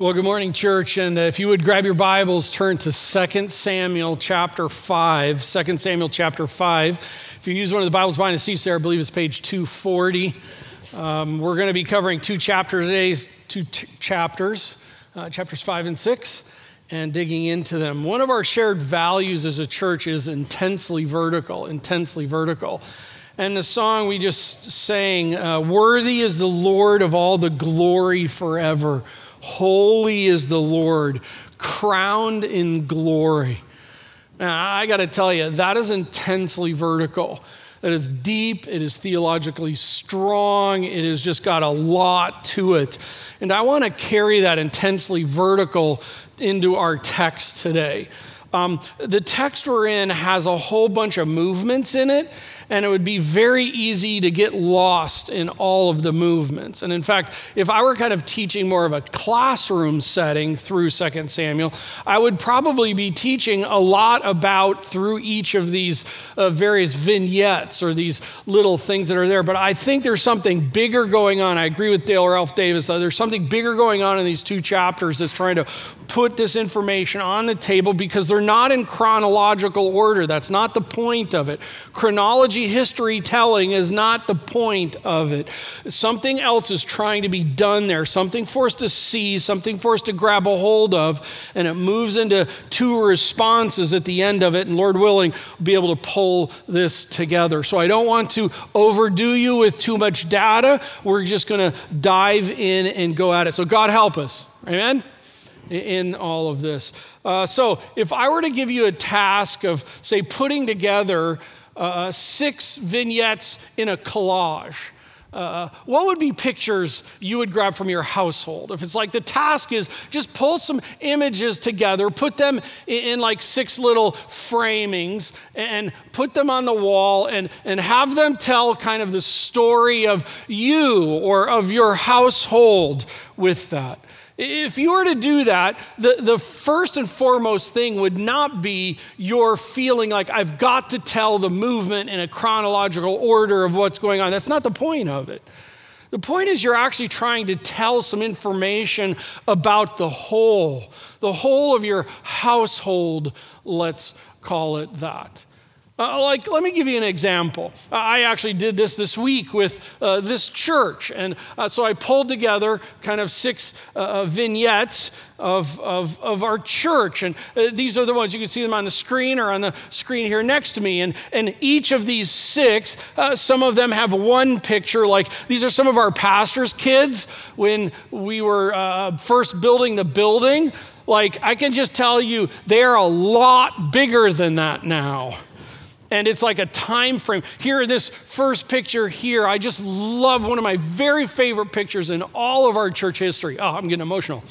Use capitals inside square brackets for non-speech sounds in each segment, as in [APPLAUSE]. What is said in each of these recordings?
Well, good morning, church. And if you would grab your Bibles, turn to 2 Samuel chapter 5. 2 Samuel chapter 5. If you use one of the Bibles behind the seats there, I believe it's page 240. Um, we're going to be covering two chapters today, two t- chapters, uh, chapters 5 and 6, and digging into them. One of our shared values as a church is intensely vertical, intensely vertical. And the song we just sang, uh, Worthy is the Lord of all the glory forever. Holy is the Lord, crowned in glory. Now, I got to tell you, that is intensely vertical. That is deep, it is theologically strong, it has just got a lot to it. And I want to carry that intensely vertical into our text today. Um, the text we're in has a whole bunch of movements in it, and it would be very easy to get lost in all of the movements. And in fact, if I were kind of teaching more of a classroom setting through 2 Samuel, I would probably be teaching a lot about through each of these uh, various vignettes or these little things that are there. But I think there's something bigger going on. I agree with Dale Ralph Davis. Uh, there's something bigger going on in these two chapters that's trying to put this information on the table because they're not in chronological order. That's not the point of it. Chronology, history telling is not the point of it. Something else is trying to be done there, something for us to see, something for us to grab a hold of, and it moves into two responses at the end of it. And Lord willing, we'll be able to pull this together. So I don't want to overdo you with too much data. We're just going to dive in and go at it. So God help us. Amen? in all of this. Uh, so, if I were to give you a task of, say, putting together uh, six vignettes in a collage, uh, what would be pictures you would grab from your household? If it's like the task is just pull some images together, put them in, in, like six little framings, and put them on the wall, and, and have them tell kind of the story of you or of your household with that. If you were to do that, the, the first and foremost thing would not be your feeling like I've got to tell the movement in a chronological order of what's going on. That's not the point of it. The point is, you're actually trying to tell some information about the whole, the whole of your household, let's call it that. Uh, like, let me give you an example. I actually did this this week with uh, this church. And uh, so I pulled together kind of six uh, vignettes of, of, of, our church. And uh, these are the ones, you can see them on the screen or on the screen here next to me. And, and each of these six, uh, some of them have one picture. Like these are some of our pastors' kids when we were first building the building. Like, I can just tell you, they're a lot bigger than that now and it's like a time frame. Here, this first picture here, I just love one of my very favorite pictures in all of our church history. Oh, I'm getting emotional.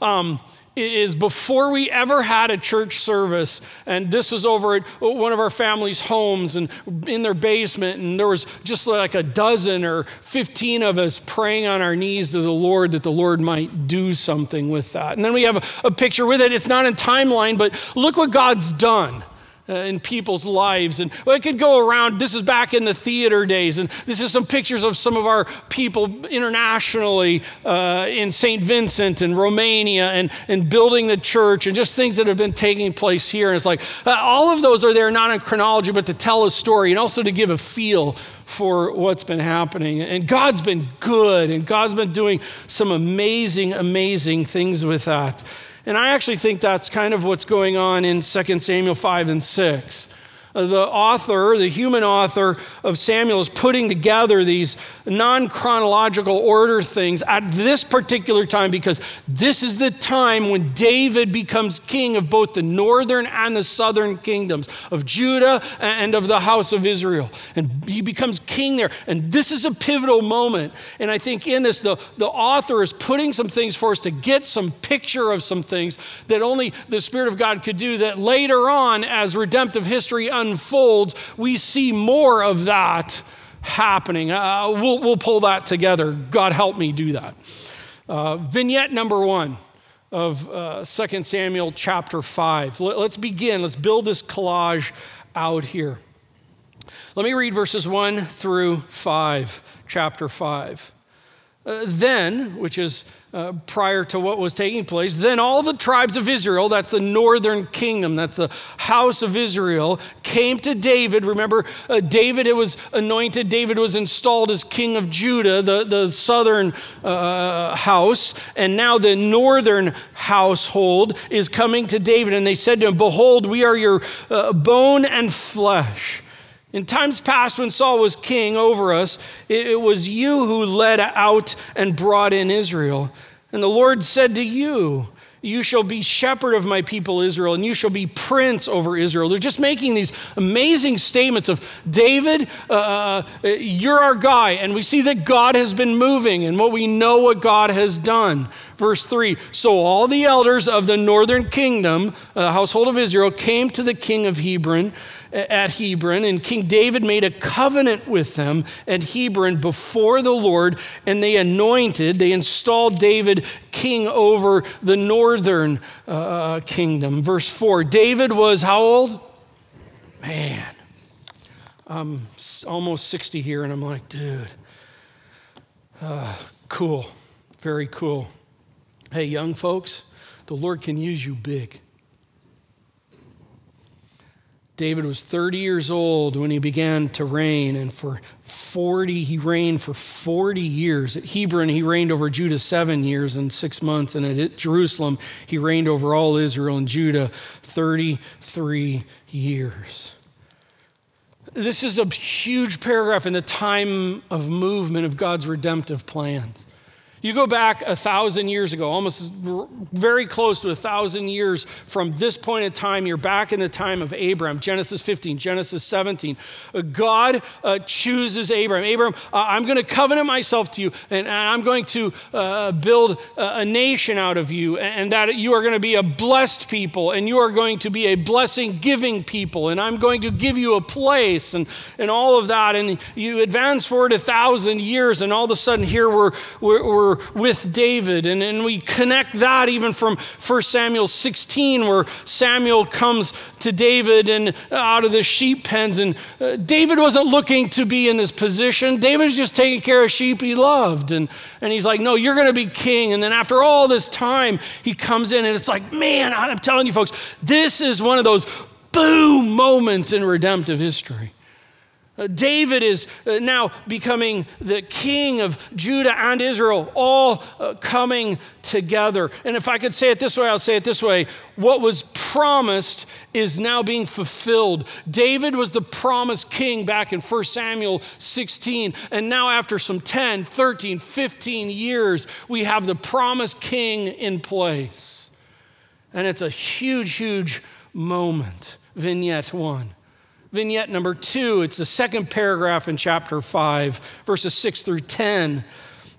Um, is before we ever had a church service, and this was over at one of our family's homes and in their basement, and there was just like a dozen or 15 of us praying on our knees to the Lord that the Lord might do something with that. And then we have a, picture with it. It's not in timeline, but look what God's done in people's lives. And well, it could go around. This is back in the theater days, and this is some pictures of some of our people internationally uh, in St. Vincent and Romania and, and building the church and just things that have been taking place here. And it's like uh, all of those are there not in chronology, but to tell a story and also to give a feel for what's been happening. And God's been good, and God's been doing some amazing, amazing things with that. And I actually think that's kind of what's going on in 2 Samuel 5 and 6 Uh, the author, the human author of Samuel, is putting together these non chronological order things at this particular time because this is the time when David becomes king of both the northern and the southern kingdoms, of Judah and of the house of Israel. And he becomes king there. And this is a pivotal moment. And I think in this, the, the author is putting some things for us to get some picture of some things that only the Spirit of God could do that later on, as redemptive history unfolds, we see more of that happening. Uh, we'll, we'll pull that together. God help me do that. Uh, vignette number one of uh, 2 Samuel chapter 5. Let, let's begin. Let's build this collage out here. Let me read verses 1 through 5, chapter 5. Uh, then, which is uh, prior to what was taking place. Then all the tribes of Israel, that's the northern kingdom, that's the house of Israel, came to David. Remember, uh, David it was anointed, David was installed as king of Judah, the, the southern uh, house, and now the northern household is coming to David. And they said to him, Behold, we are your uh, bone and flesh. In times past, when Saul was king over us, it was you who led out and brought in Israel. And the Lord said to you, You shall be shepherd of my people Israel, and you shall be prince over Israel. They're just making these amazing statements of David, uh, uh you're our guy. And we see that God has been moving and what we know what God has done. Verse 3 So all the elders of the northern kingdom, uh, household of Israel, came to the king of Hebron at Hebron, and King David made a covenant with them at Hebron before the Lord, and they anointed, they installed David king over the northern uh, kingdom. Verse 4 David was how old? Man, I'm almost 60 here, and I'm like, dude, uh, cool, very cool. Hey, young folks, the Lord can use you big. David was 30 years old when he began to reign, and for 40, he reigned for 40 years. At Hebron, he reigned over Judah seven years and six months, and at Jerusalem, he reigned over all Israel and Judah 33 years. This is a huge paragraph in the time of movement of God's redemptive plans. You go back a thousand years ago, almost very close to a thousand years from this point in time, you're back in the time of Abram, Genesis 15, Genesis 17. Uh, God uh, chooses Abram. Abram, uh, I'm going to covenant myself to you, and, I'm going to uh, build a nation out of you, and that you are going to be a blessed people, and you are going to be a blessing giving people, and I'm going to give you a place, and, and all of that. And you advance forward a thousand years, and all of a sudden, here we're, we're, we're with David. And, and we connect that even from 1 Samuel 16, where Samuel comes to David and out of the sheep pens. And uh, David wasn't looking to be in this position. David's just taking care of sheep he loved. And, and he's like, No, you're going to be king. And then after all this time, he comes in and it's like, Man, I'm telling you, folks, this is one of those boom moments in redemptive history. Uh, David is uh, now becoming the king of Judah and Israel, all uh, coming together. And if I could say it this way, I'll say it this way. What was promised is now being fulfilled. David was the promised king back in 1 Samuel 16. And now, after some 10, 13, 15 years, we have the promised king in place. And it's a huge, huge moment. Vignette one vignette number two. It's the second paragraph in chapter 5, verses 6 through 10.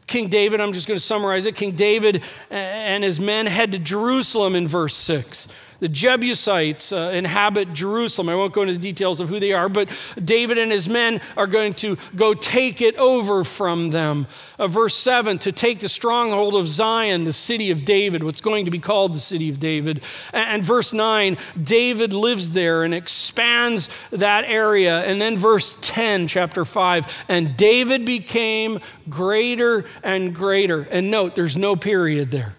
King David, I'm just going to summarize it. King David and his men head to Jerusalem in verse 6. The Jebusites uh, inhabit Jerusalem. I won't go into the details of who they are, but David and his men are going to go take it over from them. Uh, verse 7 to take the stronghold of Zion, the city of David, what's going to be called the city of David. And, and verse 9, David lives there and expands that area. And then verse 10, chapter 5, and David became greater and greater. And note, there's no period there.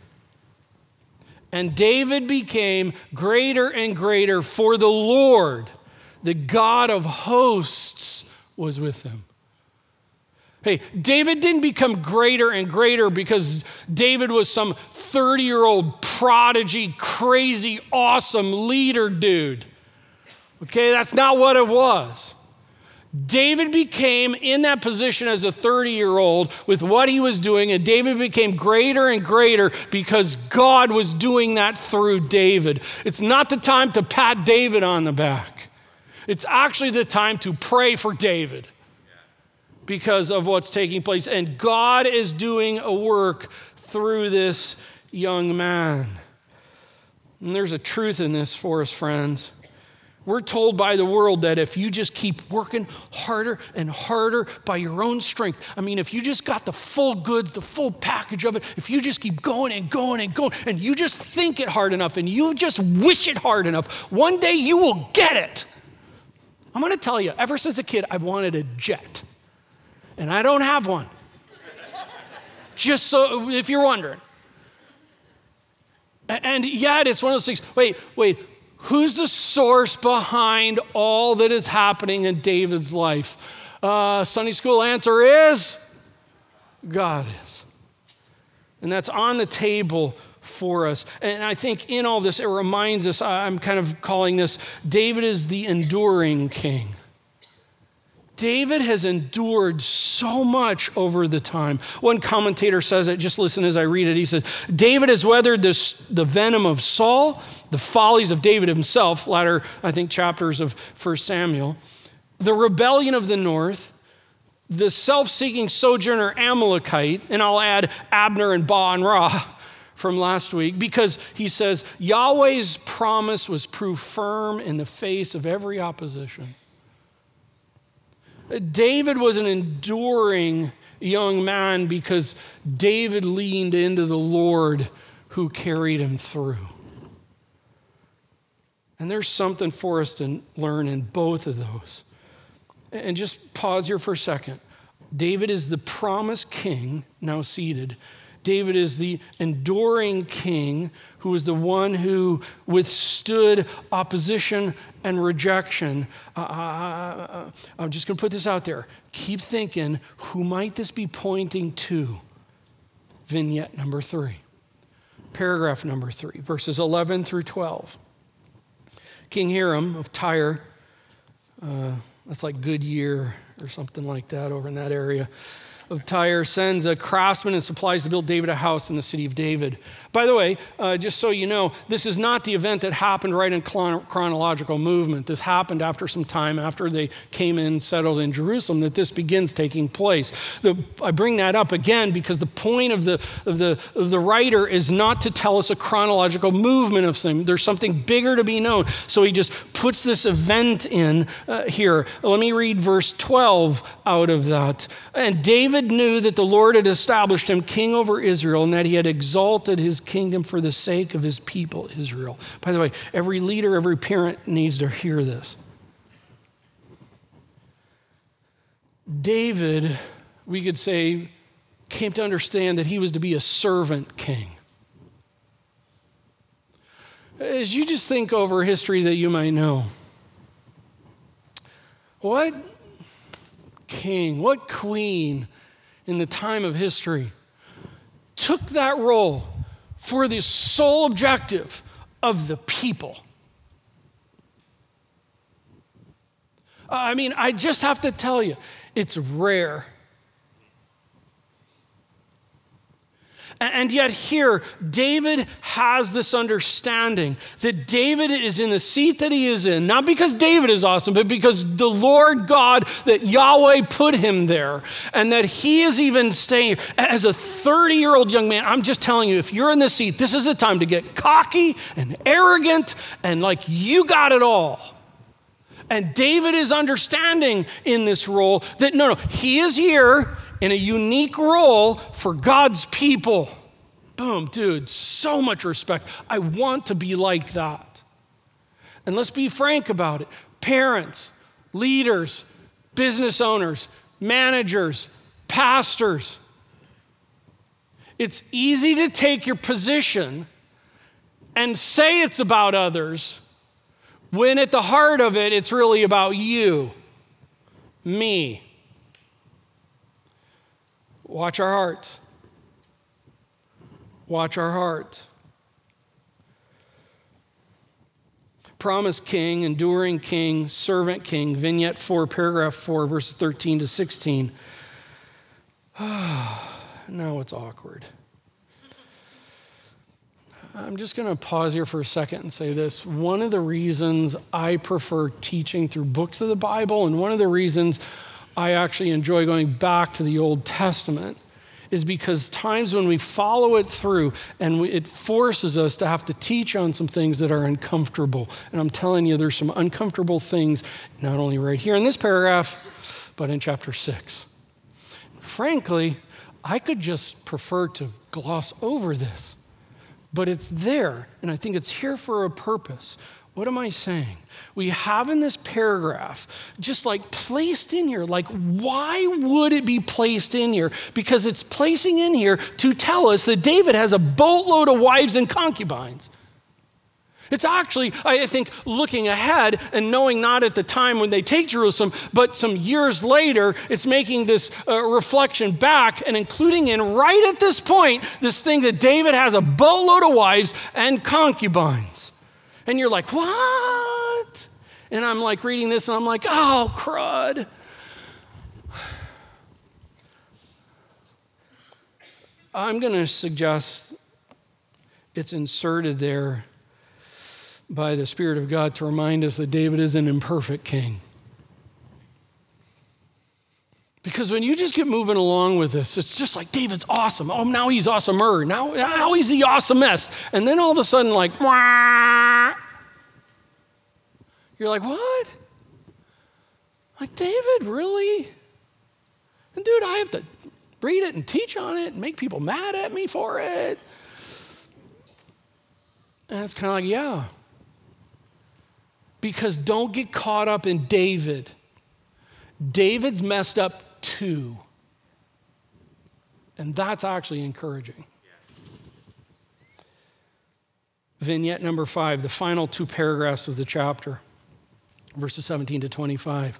And David became greater and greater, for the Lord, the God of hosts, was with him. Hey, David didn't become greater and greater because David was some 30 year old prodigy, crazy, awesome leader dude. Okay, that's not what it was. David became in that position as a 30 year old with what he was doing, and David became greater and greater because God was doing that through David. It's not the time to pat David on the back, it's actually the time to pray for David because of what's taking place. And God is doing a work through this young man. And there's a truth in this for us, friends. We're told by the world that if you just keep working harder and harder by your own strength, I mean, if you just got the full goods, the full package of it, if you just keep going and going and going, and you just think it hard enough and you just wish it hard enough, one day you will get it. I'm gonna tell you, ever since a kid, I've wanted a jet, and I don't have one. just so, if you're wondering. And yet, it's one of those things wait, wait, who's the source behind all that is happening in David's life? Uh, Sunday school answer is God is. And that's on the table for us. And I think in all this, it reminds us I'm kind of calling this David is the enduring king. David has endured so much over the time. One commentator says it, just listen as I read it. He says, David has weathered this, the venom of Saul, the follies of David himself, latter, I think, chapters of 1 Samuel, the rebellion of the north, the self seeking sojourner Amalekite, and I'll add Abner and Ba and Ra [LAUGHS] from last week, because he says, Yahweh's promise was proved firm in the face of every opposition. David was an enduring young man because David leaned into the Lord who carried him through. And there's something for us to learn in both of those. And just pause here for a second. David is the promised king, now seated. David is the enduring king who is the one who withstood opposition and rejection. Uh, uh, uh, uh I'm just going to put this out there. Keep thinking who might this be pointing to? Vignette number three, paragraph number three, verses 11 through 12. King Hiram of Tyre, uh, that's like Goodyear or something like that over in that area of Tyre sends a craftsman and supplies to build David a house in the city of David. By the way, uh, just so you know, this is not the event that happened right in chronological movement. This happened after some time, after they came in, settled in Jerusalem, that this begins taking place. The, I bring that up again because the point of the, of, the, of the writer is not to tell us a chronological movement of something. There's something bigger to be known. So he just puts this event in uh, here. Let me read verse 12 out of that. And David knew that the Lord had established him king over Israel and that he had exalted his kingdom for the sake of his people, Israel. By the way, every leader, every parent needs to hear this. David, we could say, came to understand that he was to be a servant king. As you just think over history that you might know, what king, what queen in the time of history took that role for the sole objective of the people. I mean, I just have to tell you, it's rare. And yet, here, David has this understanding that David is in the seat that he is in, not because David is awesome, but because the Lord God, that Yahweh put him there, and that he is even staying. As a 30 year old young man, I'm just telling you, if you're in this seat, this is the time to get cocky and arrogant and like you got it all. And David is understanding in this role that no, no, he is here in a unique role for God's people. Boom, dude, so much respect. I want to be like that. And let's be frank about it parents, leaders, business owners, managers, pastors. It's easy to take your position and say it's about others when at the heart of it, it's really about you, me. Watch our hearts. Watch our hearts. Promise king, enduring king, servant king, vignette 4, paragraph 4, verses 13 to 16. [SIGHS] now it's awkward. I'm just going to pause here for a second and say this. One of the reasons I prefer teaching through books of the Bible, and one of the reasons I actually enjoy going back to the Old Testament is because times when we follow it through and we, it forces us to have to teach on some things that are uncomfortable. And I'm telling you, there's some uncomfortable things, not only right here in this paragraph, but in chapter six. Frankly, I could just prefer to gloss over this. but it's there, and I think it's here for a purpose. What am I saying? We have in this paragraph just like placed in here. Like, why would it be placed in here? Because it's placing in here to tell us that David has a boatload of wives and concubines. It's actually, I think, looking ahead and knowing not at the time when they take Jerusalem, but some years later, it's making this uh, reflection back and including in right at this point this thing that David has a boatload of wives and concubines. And you're like, what? And I'm like reading this and I'm like, oh, crud. I'm going to suggest it's inserted there by the Spirit of God to remind us that David is an imperfect king. Because when you just get moving along with this, it's just like David's awesome. Oh, now he's awesomer. Now, now he's the awesomest. And then all of a sudden, like, Wah! You're like, what? Like, David, really? And dude, I have to read it and teach on it and make people mad at me for it. And it's kind of like, yeah, because don't get caught up in David. David's messed up too. And that's actually encouraging. Vignette number five, the final two paragraphs of the chapter, verses 17 to 25.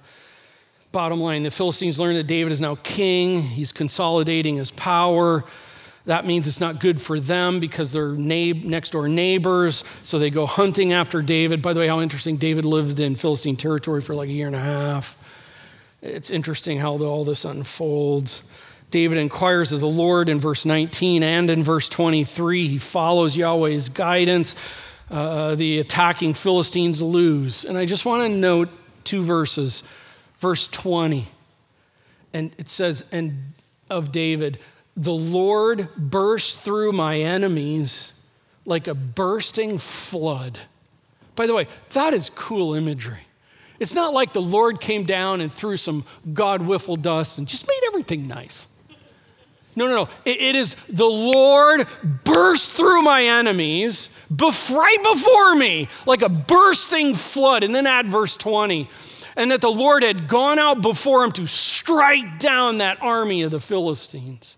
Bottom line the Philistines learn that David is now king, he's consolidating his power. That means it's not good for them because they're next door neighbors. So they go hunting after David. By the way, how interesting. David lived in Philistine territory for like a year and a half. It's interesting how all this unfolds. David inquires of the Lord in verse 19 and in verse 23. He follows Yahweh's guidance. Uh, the attacking Philistines lose. And I just want to note two verses. Verse 20. And it says, and of David, the Lord burst through my enemies like a bursting flood. By the way, that is cool imagery. It's not like the Lord came down and threw some God wiffle dust and just made everything nice. No, no, no. it, it is the Lord burst through my enemies right before me like a bursting flood. And then add verse 20. And that the Lord had gone out before him to strike down that army of the Philistines.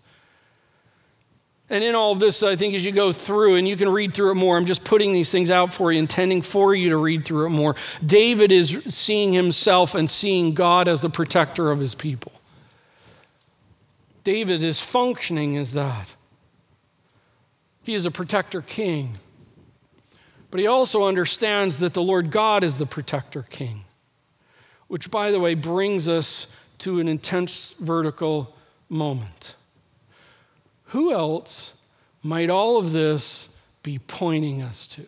And in all this, I think as you go through, and you can read through it more, I'm just putting these things out for you, intending for you to read through it more. David is seeing himself and seeing God as the protector of his people. David is functioning as that. He is a protector king. But he also understands that the Lord God is the protector king, which, by the way, brings us to an intense vertical moment. Who else might all of this be pointing us to?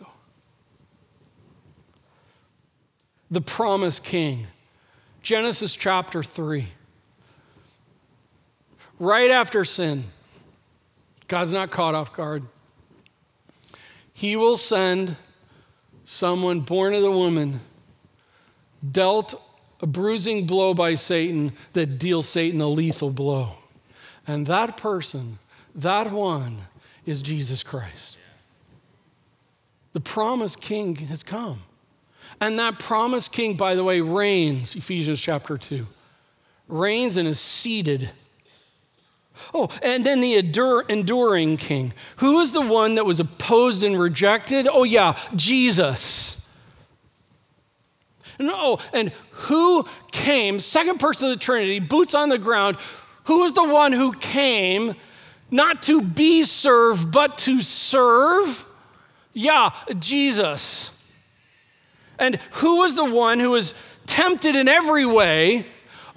The promised king. Genesis chapter 3. Right after sin, God's not caught off guard. He will send someone born of the woman, dealt a bruising blow by Satan that deals Satan a lethal blow. And that person that one is Jesus Christ. The promised king has come. And that promised king, by the way, reigns, Ephesians chapter 2, reigns and is seated. Oh, and then the endure, enduring king. Who is the one that was opposed and rejected? Oh, yeah, Jesus. No, oh, and who came, second person of the Trinity, boots on the ground, who was the one who came not to be served, but to serve? Yeah, Jesus. And who was the one who was tempted in every way?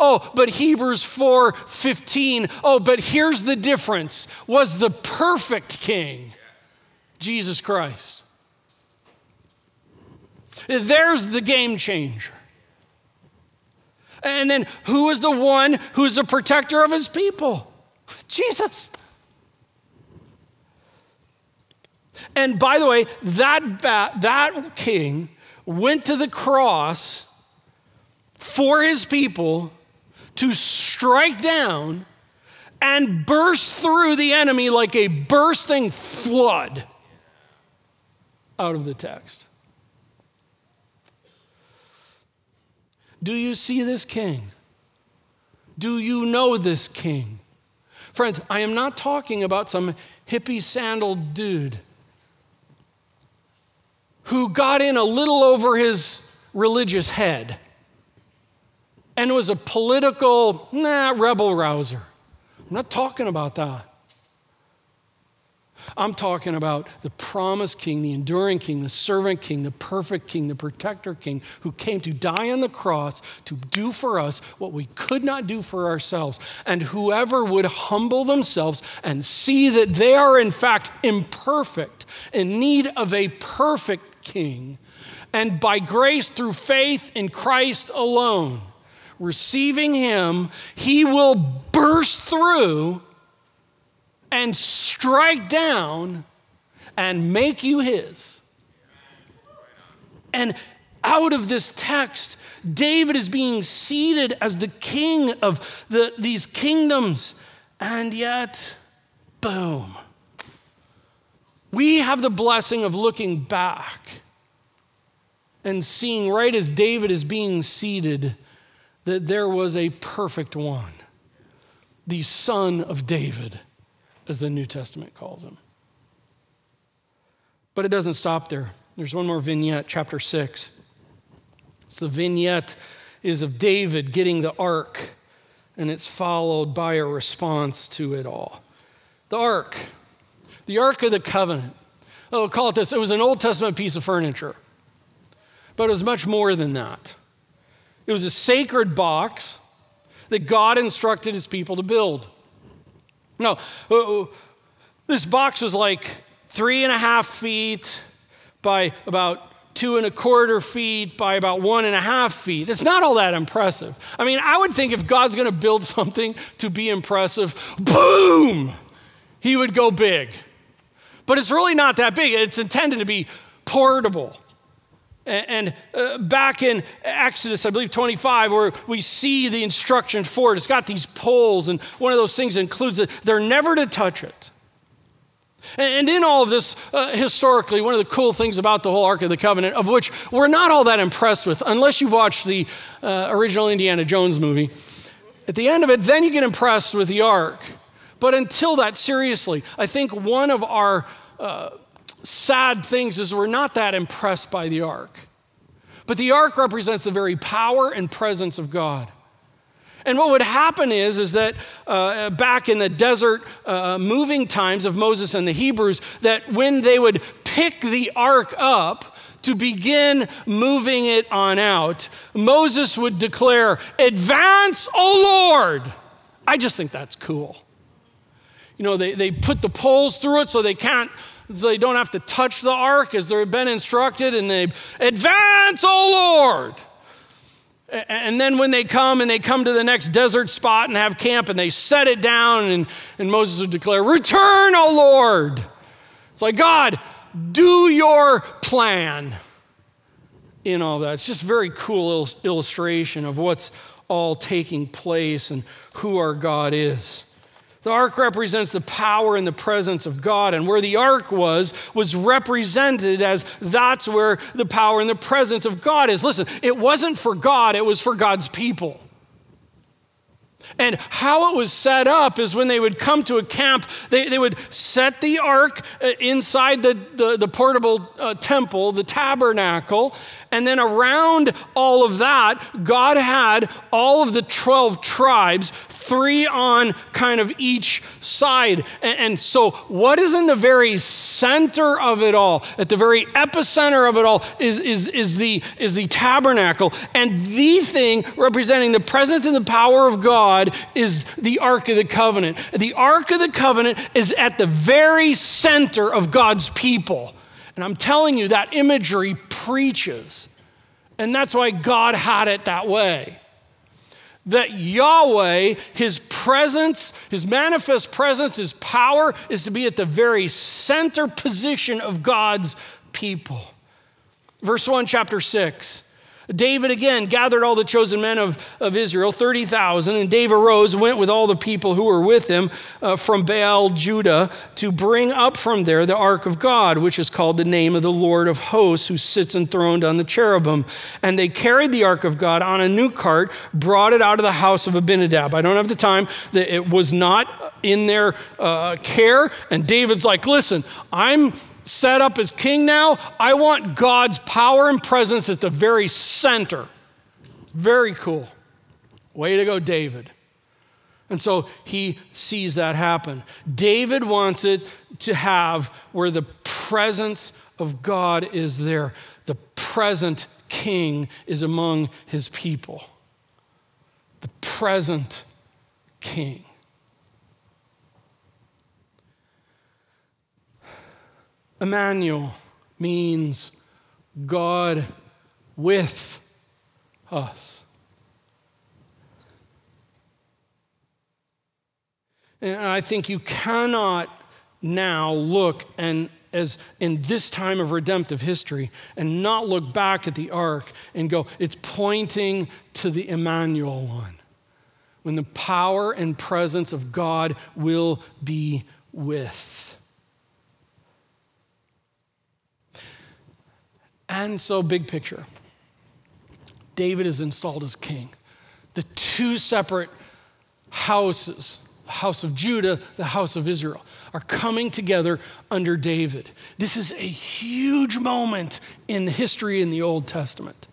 Oh, but Hebrews 4 15. Oh, but here's the difference was the perfect king, Jesus Christ. There's the game changer. And then who is the one who's a protector of his people? Jesus. And by the way, that, ba- that king went to the cross for his people to strike down and burst through the enemy like a bursting flood. out of the text. Do you see this king? Do you know this king? Friends, I am not talking about some hippie sandaled dude who got in a little over his religious head and was a political, nah, rebel rouser. I'm not talking about that. I'm talking about the promised king, the enduring king, the servant king, the perfect king, the protector king, who came to die on the cross to do for us what we could not do for ourselves. And whoever would humble themselves and see that they are, in fact, imperfect, in need of a perfect king, and by grace through faith in Christ alone, receiving him, he will burst through and strike down and make you his. And out of this text, David is being seated as the king of the, these kingdoms. And yet, boom. We have the blessing of looking back and seeing right as David is being seated that there was a perfect one, the son of David as the New Testament calls him. But it doesn't stop there. There's one more vignette, chapter 6. It's the vignette is of David getting the ark, and it's followed by a response to it all. The ark, the ark of the covenant. Oh, call it this. It was an Old Testament piece of furniture, but it was much more than that. It was a sacred box that God instructed his people to build. No, uh, uh, this box was like three and a half feet by about two and a quarter feet by about one and a half feet. It's not all that impressive. I mean, I would think if God's going to build [LAUGHS] something to be impressive, boom, he would go big. But it's really not that big. It's intended to be portable. And uh, back in Exodus, I believe 25, where we see the instructions for it, it's got these poles, and one of those things includes that they're never to touch it. And in all of this, uh, historically, one of the cool things about the whole Ark of the Covenant, of which we're not all that impressed with, unless you've watched the uh, original Indiana Jones movie, at the end of it, then you get impressed with the Ark. But until that, seriously, I think one of our uh, sad things is we're not that impressed by the ark. But the ark represents the very power and presence of God. And what would happen is, is that uh, back in the desert uh, moving times of Moses and the Hebrews, that when they would pick the ark up to begin moving it on out, Moses would declare, Advance, O Lord! I just think that's cool. You know, they, they put the poles through it so they can't so they don't have to touch the ark as they've been instructed, and they advance, O Lord. And then when they come and they come to the next desert spot and have camp and they set it down, and, and Moses would declare, Return, O Lord. It's like, God, do your plan in all that. It's just a very cool illustration of what's all taking place and who our God is. The ark represents the power and the presence of God. And where the ark was, was represented as that's where the power and the presence of God is. Listen, it wasn't for God, it was for God's people. And how it was set up is when they would come to a camp, they, they would set the ark uh, inside the, the, the portable uh, temple, the tabernacle, and then around all of that, God had all of the 12 tribes three on kind of each side. And, and, so, what is in the very center of it all, at the very epicenter of it all, is, is, is, the, is the tabernacle. And the thing representing the presence and the power of God is the Ark of the Covenant. The Ark of the Covenant is at the very center of God's people. And I'm telling you, that imagery preaches. And that's why God had it that way that Yahweh, his presence, his manifest presence, his power is to be at the very center position of God's people. Verse 1, chapter 6. David again gathered all the chosen men of, of Israel, 30,000, and David arose, went with all the people who were with him uh, from Baal, Judah, to bring up from there the ark of God, which is called the name of the Lord of hosts, who sits enthroned on the cherubim. And they carried the ark of God on a new cart, brought it out of the house of Abinadab. I don't have the time, it was not in their uh, care. And David's like, listen, I'm set up as king now, I want God's power and presence at the very center. Very cool. Way to go, David. And so he sees that happen. David wants it to have where the presence of God is there. The present king is among his people. The present king. Emmanuel means God with us. And I think you cannot now look and as in this time of redemptive history and not look back at the ark and go, it's pointing to the Emmanuel one. When the power and presence of God will be with. And so, big picture David is installed as king. The two separate houses, the house of Judah, the house of Israel, are coming together under David. This is a huge moment in history in the Old Testament.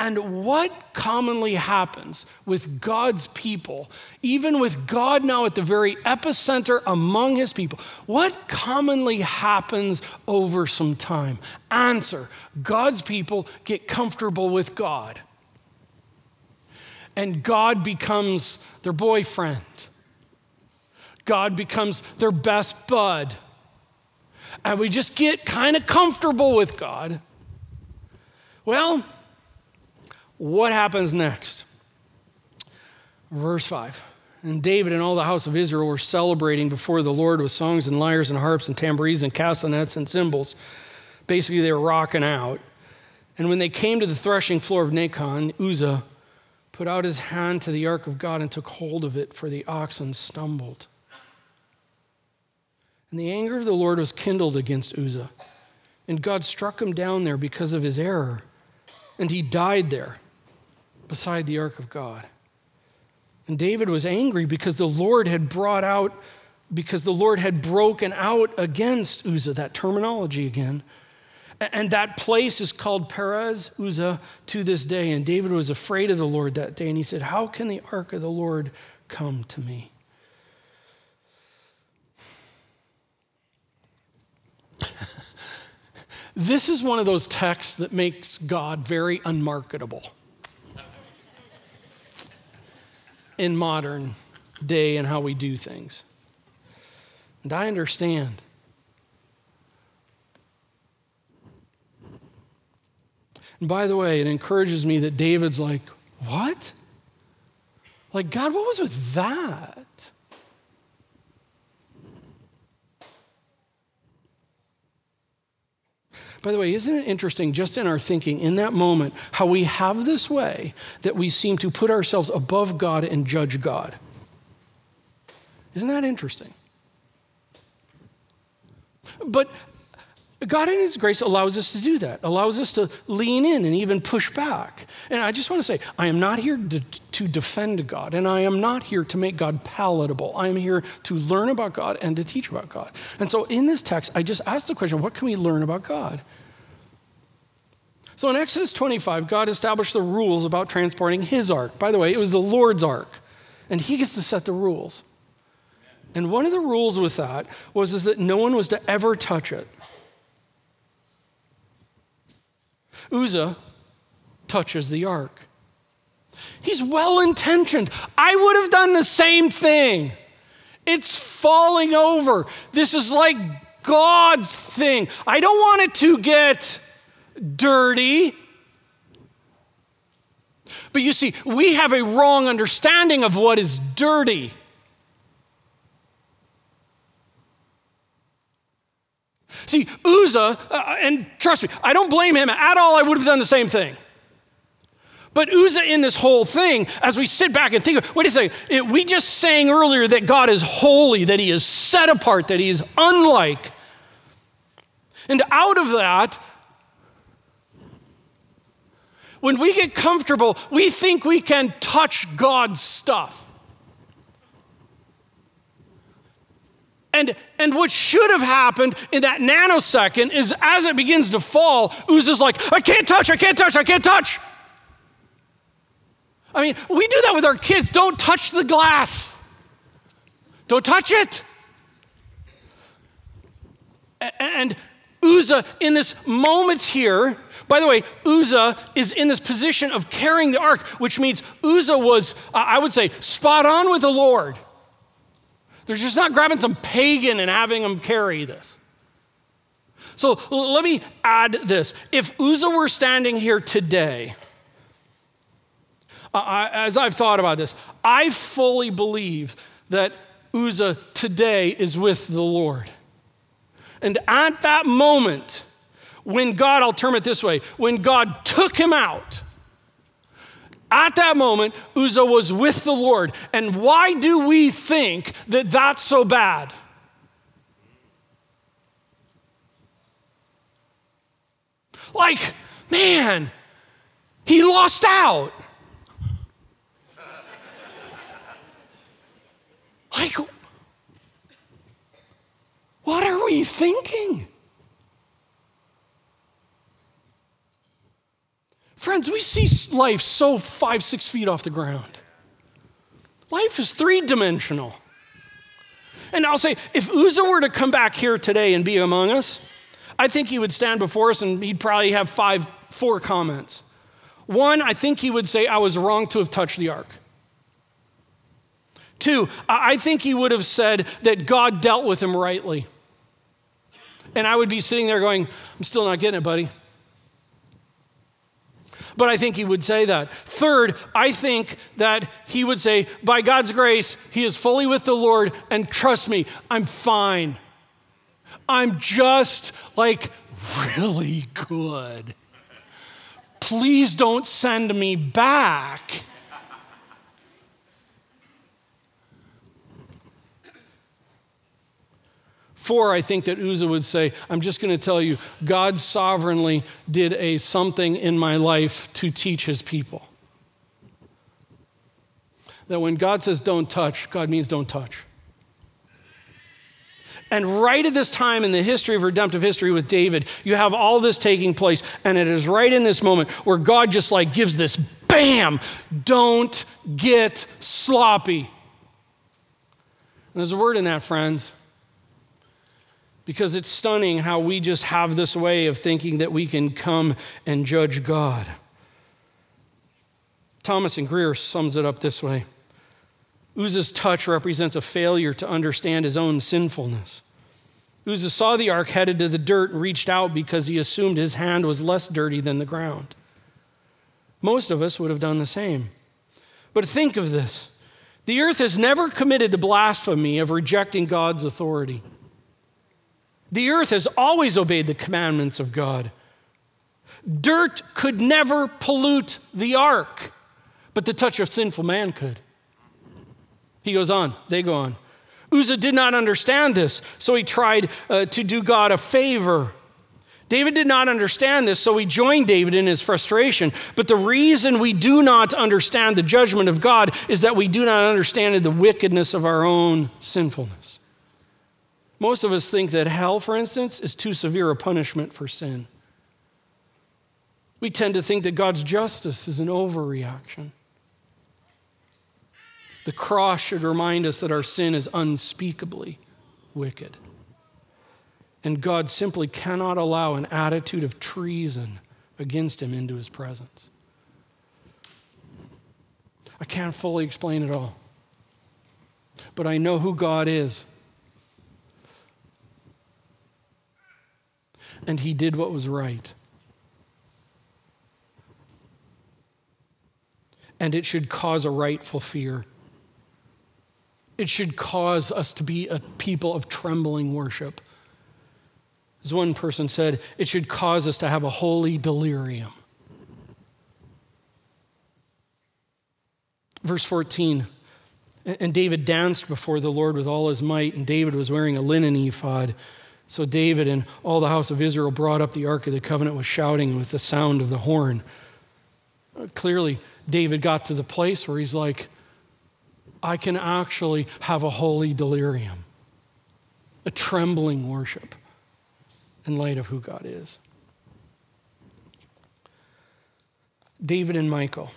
And what commonly happens with God's people, even with God now at the very epicenter among his people, what commonly happens over some time? Answer God's people get comfortable with God. And God becomes their boyfriend, God becomes their best bud. And we just get kind of comfortable with God. Well, what happens next? Verse 5. And David and all the house of Israel were celebrating before the Lord with songs and lyres and harps and tambourines and castanets and cymbals. Basically, they were rocking out. And when they came to the threshing floor of Nacon, Uzzah put out his hand to the ark of God and took hold of it, for the oxen stumbled. And the anger of the Lord was kindled against Uzzah. And God struck him down there because of his error. And he died there beside the ark of God. And David was angry because the Lord had brought out, because the Lord had broken out against Uzzah, that terminology again. And that place is called Perez Uzzah to this day. And David was afraid of the Lord that day. And he said, How can the ark of the Lord come to me? [LAUGHS] this is one of those texts that makes God very unmarketable. In modern day and how we do things. And I understand. And by the way, it encourages me that David's like, What? Like, God, what was with that? By the way, isn't it interesting, just in our thinking, in that moment, how we have this way that we seem to put ourselves above God and judge God? Isn't that interesting? But God in His grace allows us to do that, allows us to lean in and even push back. And I just want to say, I am not here to, to, defend God, and I am not here to make God palatable. I am here to learn about God and to teach about God. And so in this text, I just ask the question what can we learn about God? So in Exodus 25, God established the rules about transporting His ark. By the way, it was the Lord's ark, and He gets to set the rules. And one of the rules with that was is that no one was to ever touch it. Uzzah touches the ark. He's well intentioned. I would have done the same thing. It's falling over. This is like God's thing. I don't want it to get dirty. But you see, we have a wrong understanding of what is dirty. See, Uzzah, uh, and trust me, I don't blame him at all. I would have done the same thing. But Uzzah, in this whole thing, as we sit back and think, wait a second, it, we just sang earlier that God is holy, that He is set apart, that He is unlike. And out of that, when we get comfortable, we think we can touch God's stuff. And, and what should have happened in that nanosecond is as it begins to fall, Uzzah's like, I can't touch, I can't touch, I can't touch. I mean, we do that with our kids. Don't touch the glass, don't touch it. And Uzzah, in this moment here, by the way, Uzzah is in this position of carrying the ark, which means Uzzah was, I would say, spot on with the Lord. They're just not grabbing some pagan and having them carry this. So let me add this. If Uzzah were standing here today, as I've thought about this, I fully believe that Uzzah today is with the Lord. And at that moment, when God, I'll term it this way, when God took him out, at that moment, Uzzah was with the Lord. And why do we think that that's so bad? Like, man, he lost out. Like, what are we thinking? Friends, we see life so five, six feet off the ground. Life is three dimensional. And I'll say, if Uzzah were to come back here today and be among us, I think he would stand before us and he'd probably have five, four comments. One, I think he would say, I was wrong to have touched the ark. Two, I think he would have said that God dealt with him rightly. And I would be sitting there going, I'm still not getting it, buddy but I think he would say that. Third, I think that he would say, by God's grace, he is fully with the Lord, and trust me, I'm fine. I'm just like really good. Please don't send me back. Four, I think that Uzzah would say, I'm just going to tell you, God sovereignly did a something in my life to teach his people. That when God says don't touch, God means don't touch. And right at this time in the history of redemptive history with David, you have all this taking place. And it is right in this moment where God just like gives this bam, don't get sloppy. And there's a word in that, friends because it's stunning how we just have this way of thinking that we can come and judge God. Thomas and Greer sums it up this way Uzzah's touch represents a failure to understand his own sinfulness. Uzzah saw the ark headed to the dirt and reached out because he assumed his hand was less dirty than the ground. Most of us would have done the same. But think of this the earth has never committed the blasphemy of rejecting God's authority. The earth has always obeyed the commandments of God. Dirt could never pollute the ark, but the touch of sinful man could. He goes on, they go on. Uzzah did not understand this, so he tried uh, to do God a favor. David did not understand this, so he joined David in his frustration. But the reason we do not understand the judgment of God is that we do not understand the wickedness of our own sinfulness. Most of us think that hell, for instance, is too severe a punishment for sin. We tend to think that God's justice is an overreaction. The cross should remind us that our sin is unspeakably wicked. And God simply cannot allow an attitude of treason against him into his presence. I can't fully explain it all, but I know who God is. And he did what was right. And it should cause a rightful fear. It should cause us to be a people of trembling worship. As one person said, it should cause us to have a holy delirium. Verse 14. And David danced before the Lord with all his might, and David was wearing a linen ephod. So David and all the house of Israel brought up the ark of the covenant with shouting with the sound of the horn. Uh, clearly, David got to the place where he's like, I can actually have a holy delirium, a trembling worship in light of who God is. David and Michal.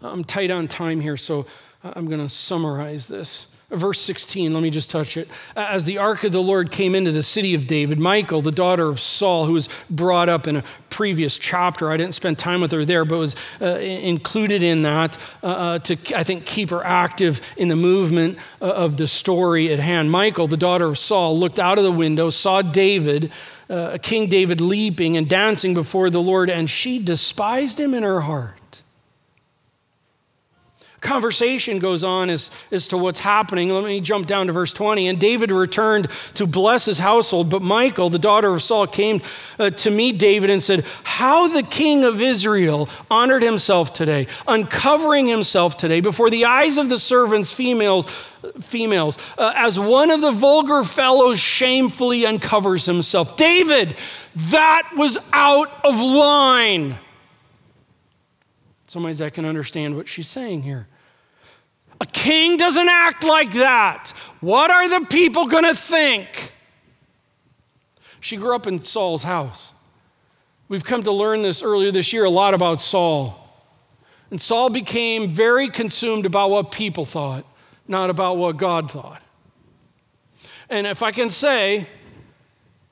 I'm tight on time here, so I'm going to summarize this. Verse 16, let me just touch it. As the ark of the Lord came into the city of David, Michal, the daughter of Saul, who was brought up in a previous chapter, I didn't spend time with her there, but was uh, included in that uh, uh to, I think, keep her active in the movement uh, of the story at hand. Michal, the daughter of Saul, looked out of the window, saw David, uh, King David, leaping and dancing before the Lord, and she despised him in her heart conversation goes on as, as to what's happening. Let me jump down to verse 20. And David returned to bless his household, but Michal, the daughter of Saul, came uh, to meet David and said, How the king of Israel honored himself today, uncovering himself today before the eyes of the servants, females, females, uh, as one of the vulgar fellows shamefully uncovers himself. David, that was out of line. Some ways I can understand what she's saying here. A king doesn't act like that. What are the people going to think? She grew up in Saul's house. We've come to learn this earlier this year a lot about Saul. And Saul became very consumed about what people thought, not about what God thought. And if I can say,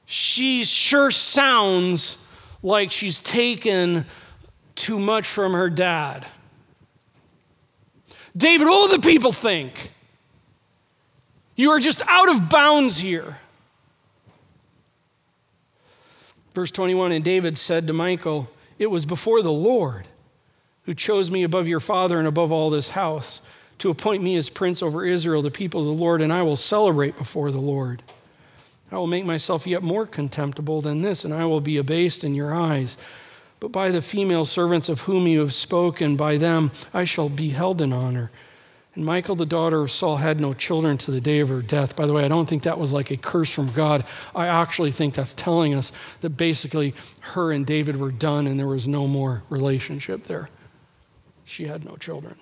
she sure sounds like she's taken too much from her dad. David, all the people think? You are just out of bounds here. Verse 21 And David said to Michal, It was before the Lord who chose me above your father and above all this house to appoint me as prince over Israel, the people of the Lord, and I will celebrate before the Lord. I will make myself yet more contemptible than this, and I will be abased in your eyes but by the female servants of whom you have spoken, by them I shall be held in honor. And Michal, the daughter of Saul, had no children to the day of her death. By the way, I don't think that was like a curse from God. I actually think that's telling us that basically her and David were done and there was no more relationship there. She had no children.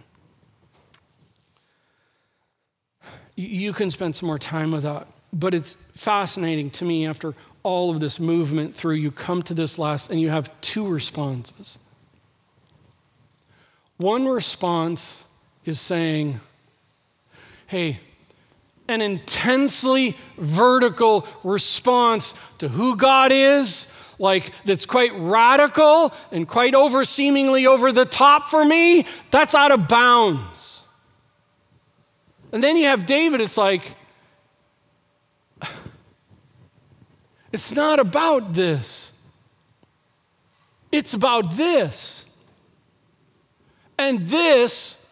You can spend some more time with that, but it's fascinating to me after all of this movement through, you come to this last and you have two responses. One response is saying, hey, an intensely vertical response to who God is, like that's quite radical and quite over seemingly over the top for me, that's out of bounds. And then you have David, it's like, It's not about this. It's about this. And this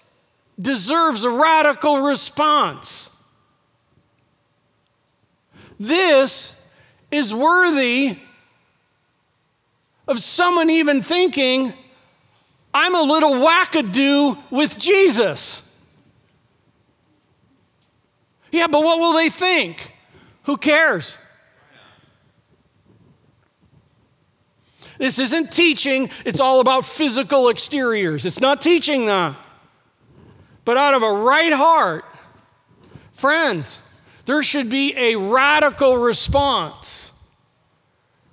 deserves a radical response. This is worthy of someone even thinking, I'm a little wackadoo with Jesus. Yeah, but what will they think? Who cares? This isn't teaching, it's all about physical exteriors. It's not teaching that. But out of a right heart, friends, there should be a radical response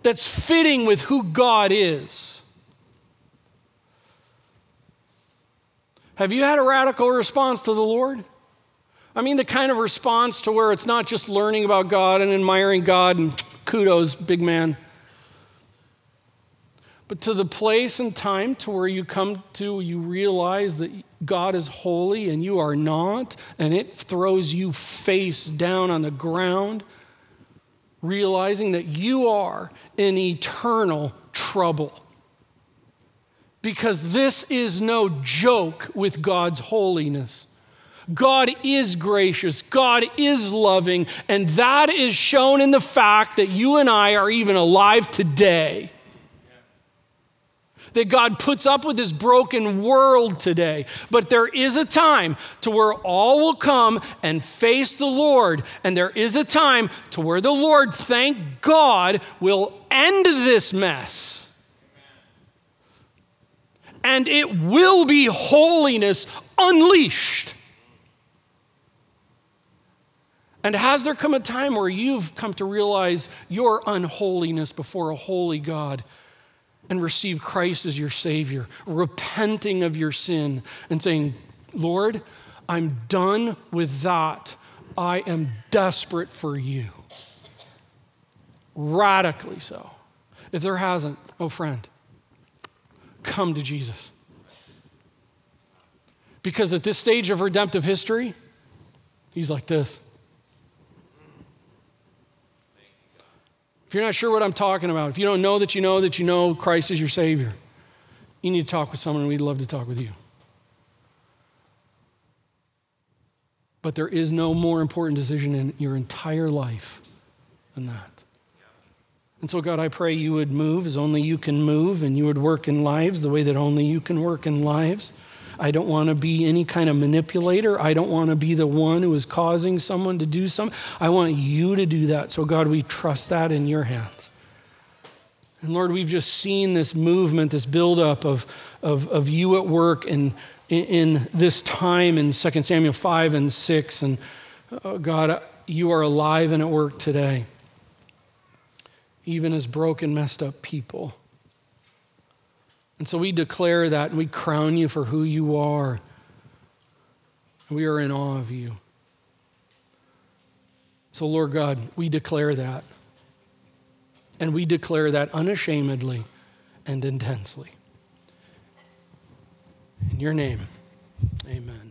that's fitting with who God is. Have you had a radical response to the Lord? I mean, the kind of response to where it's not just learning about God and admiring God and kudos, big man but to the place and time to where you come to, you realize that God is holy and you are not, and it throws you face down on the ground, realizing that you are in eternal trouble. Because this is no joke with God's holiness. God is gracious, God is loving, and that is shown in the fact that you and I are even alive today. That God puts up with this broken world today. But there is a time to where all will come and face the Lord. And there is a time to where the Lord, thank God, will end this mess. And it will be holiness unleashed. And has there come a time where you've come to realize your unholiness before a holy God? And receive Christ as your Savior, repenting of your sin and saying, Lord, I'm done with that. I am desperate for you. Radically so. If there hasn't, oh friend, come to Jesus. Because at this stage of redemptive history, he's like this. If you're not sure what I'm talking about, if you don't know that you know that you know Christ is your Savior, you need to talk with someone, and we'd love to talk with you. But there is no more important decision in your entire life than that. And so, God, I pray you would move as only you can move, and you would work in lives the way that only you can work in lives. I don't want to be any kind of manipulator. I don't want to be the one who is causing someone to do something. I want you to do that. So, God, we trust that in your hands. And Lord, we've just seen this movement, this buildup of, of, of you at work in, in, this time in 2 Samuel 5 and 6. And oh God, you are alive and at work today, even as broken, messed up people. And so we declare that and we crown you for who you are. We are in awe of you. So, Lord God, we declare that. And we declare that unashamedly and intensely. In your name, amen.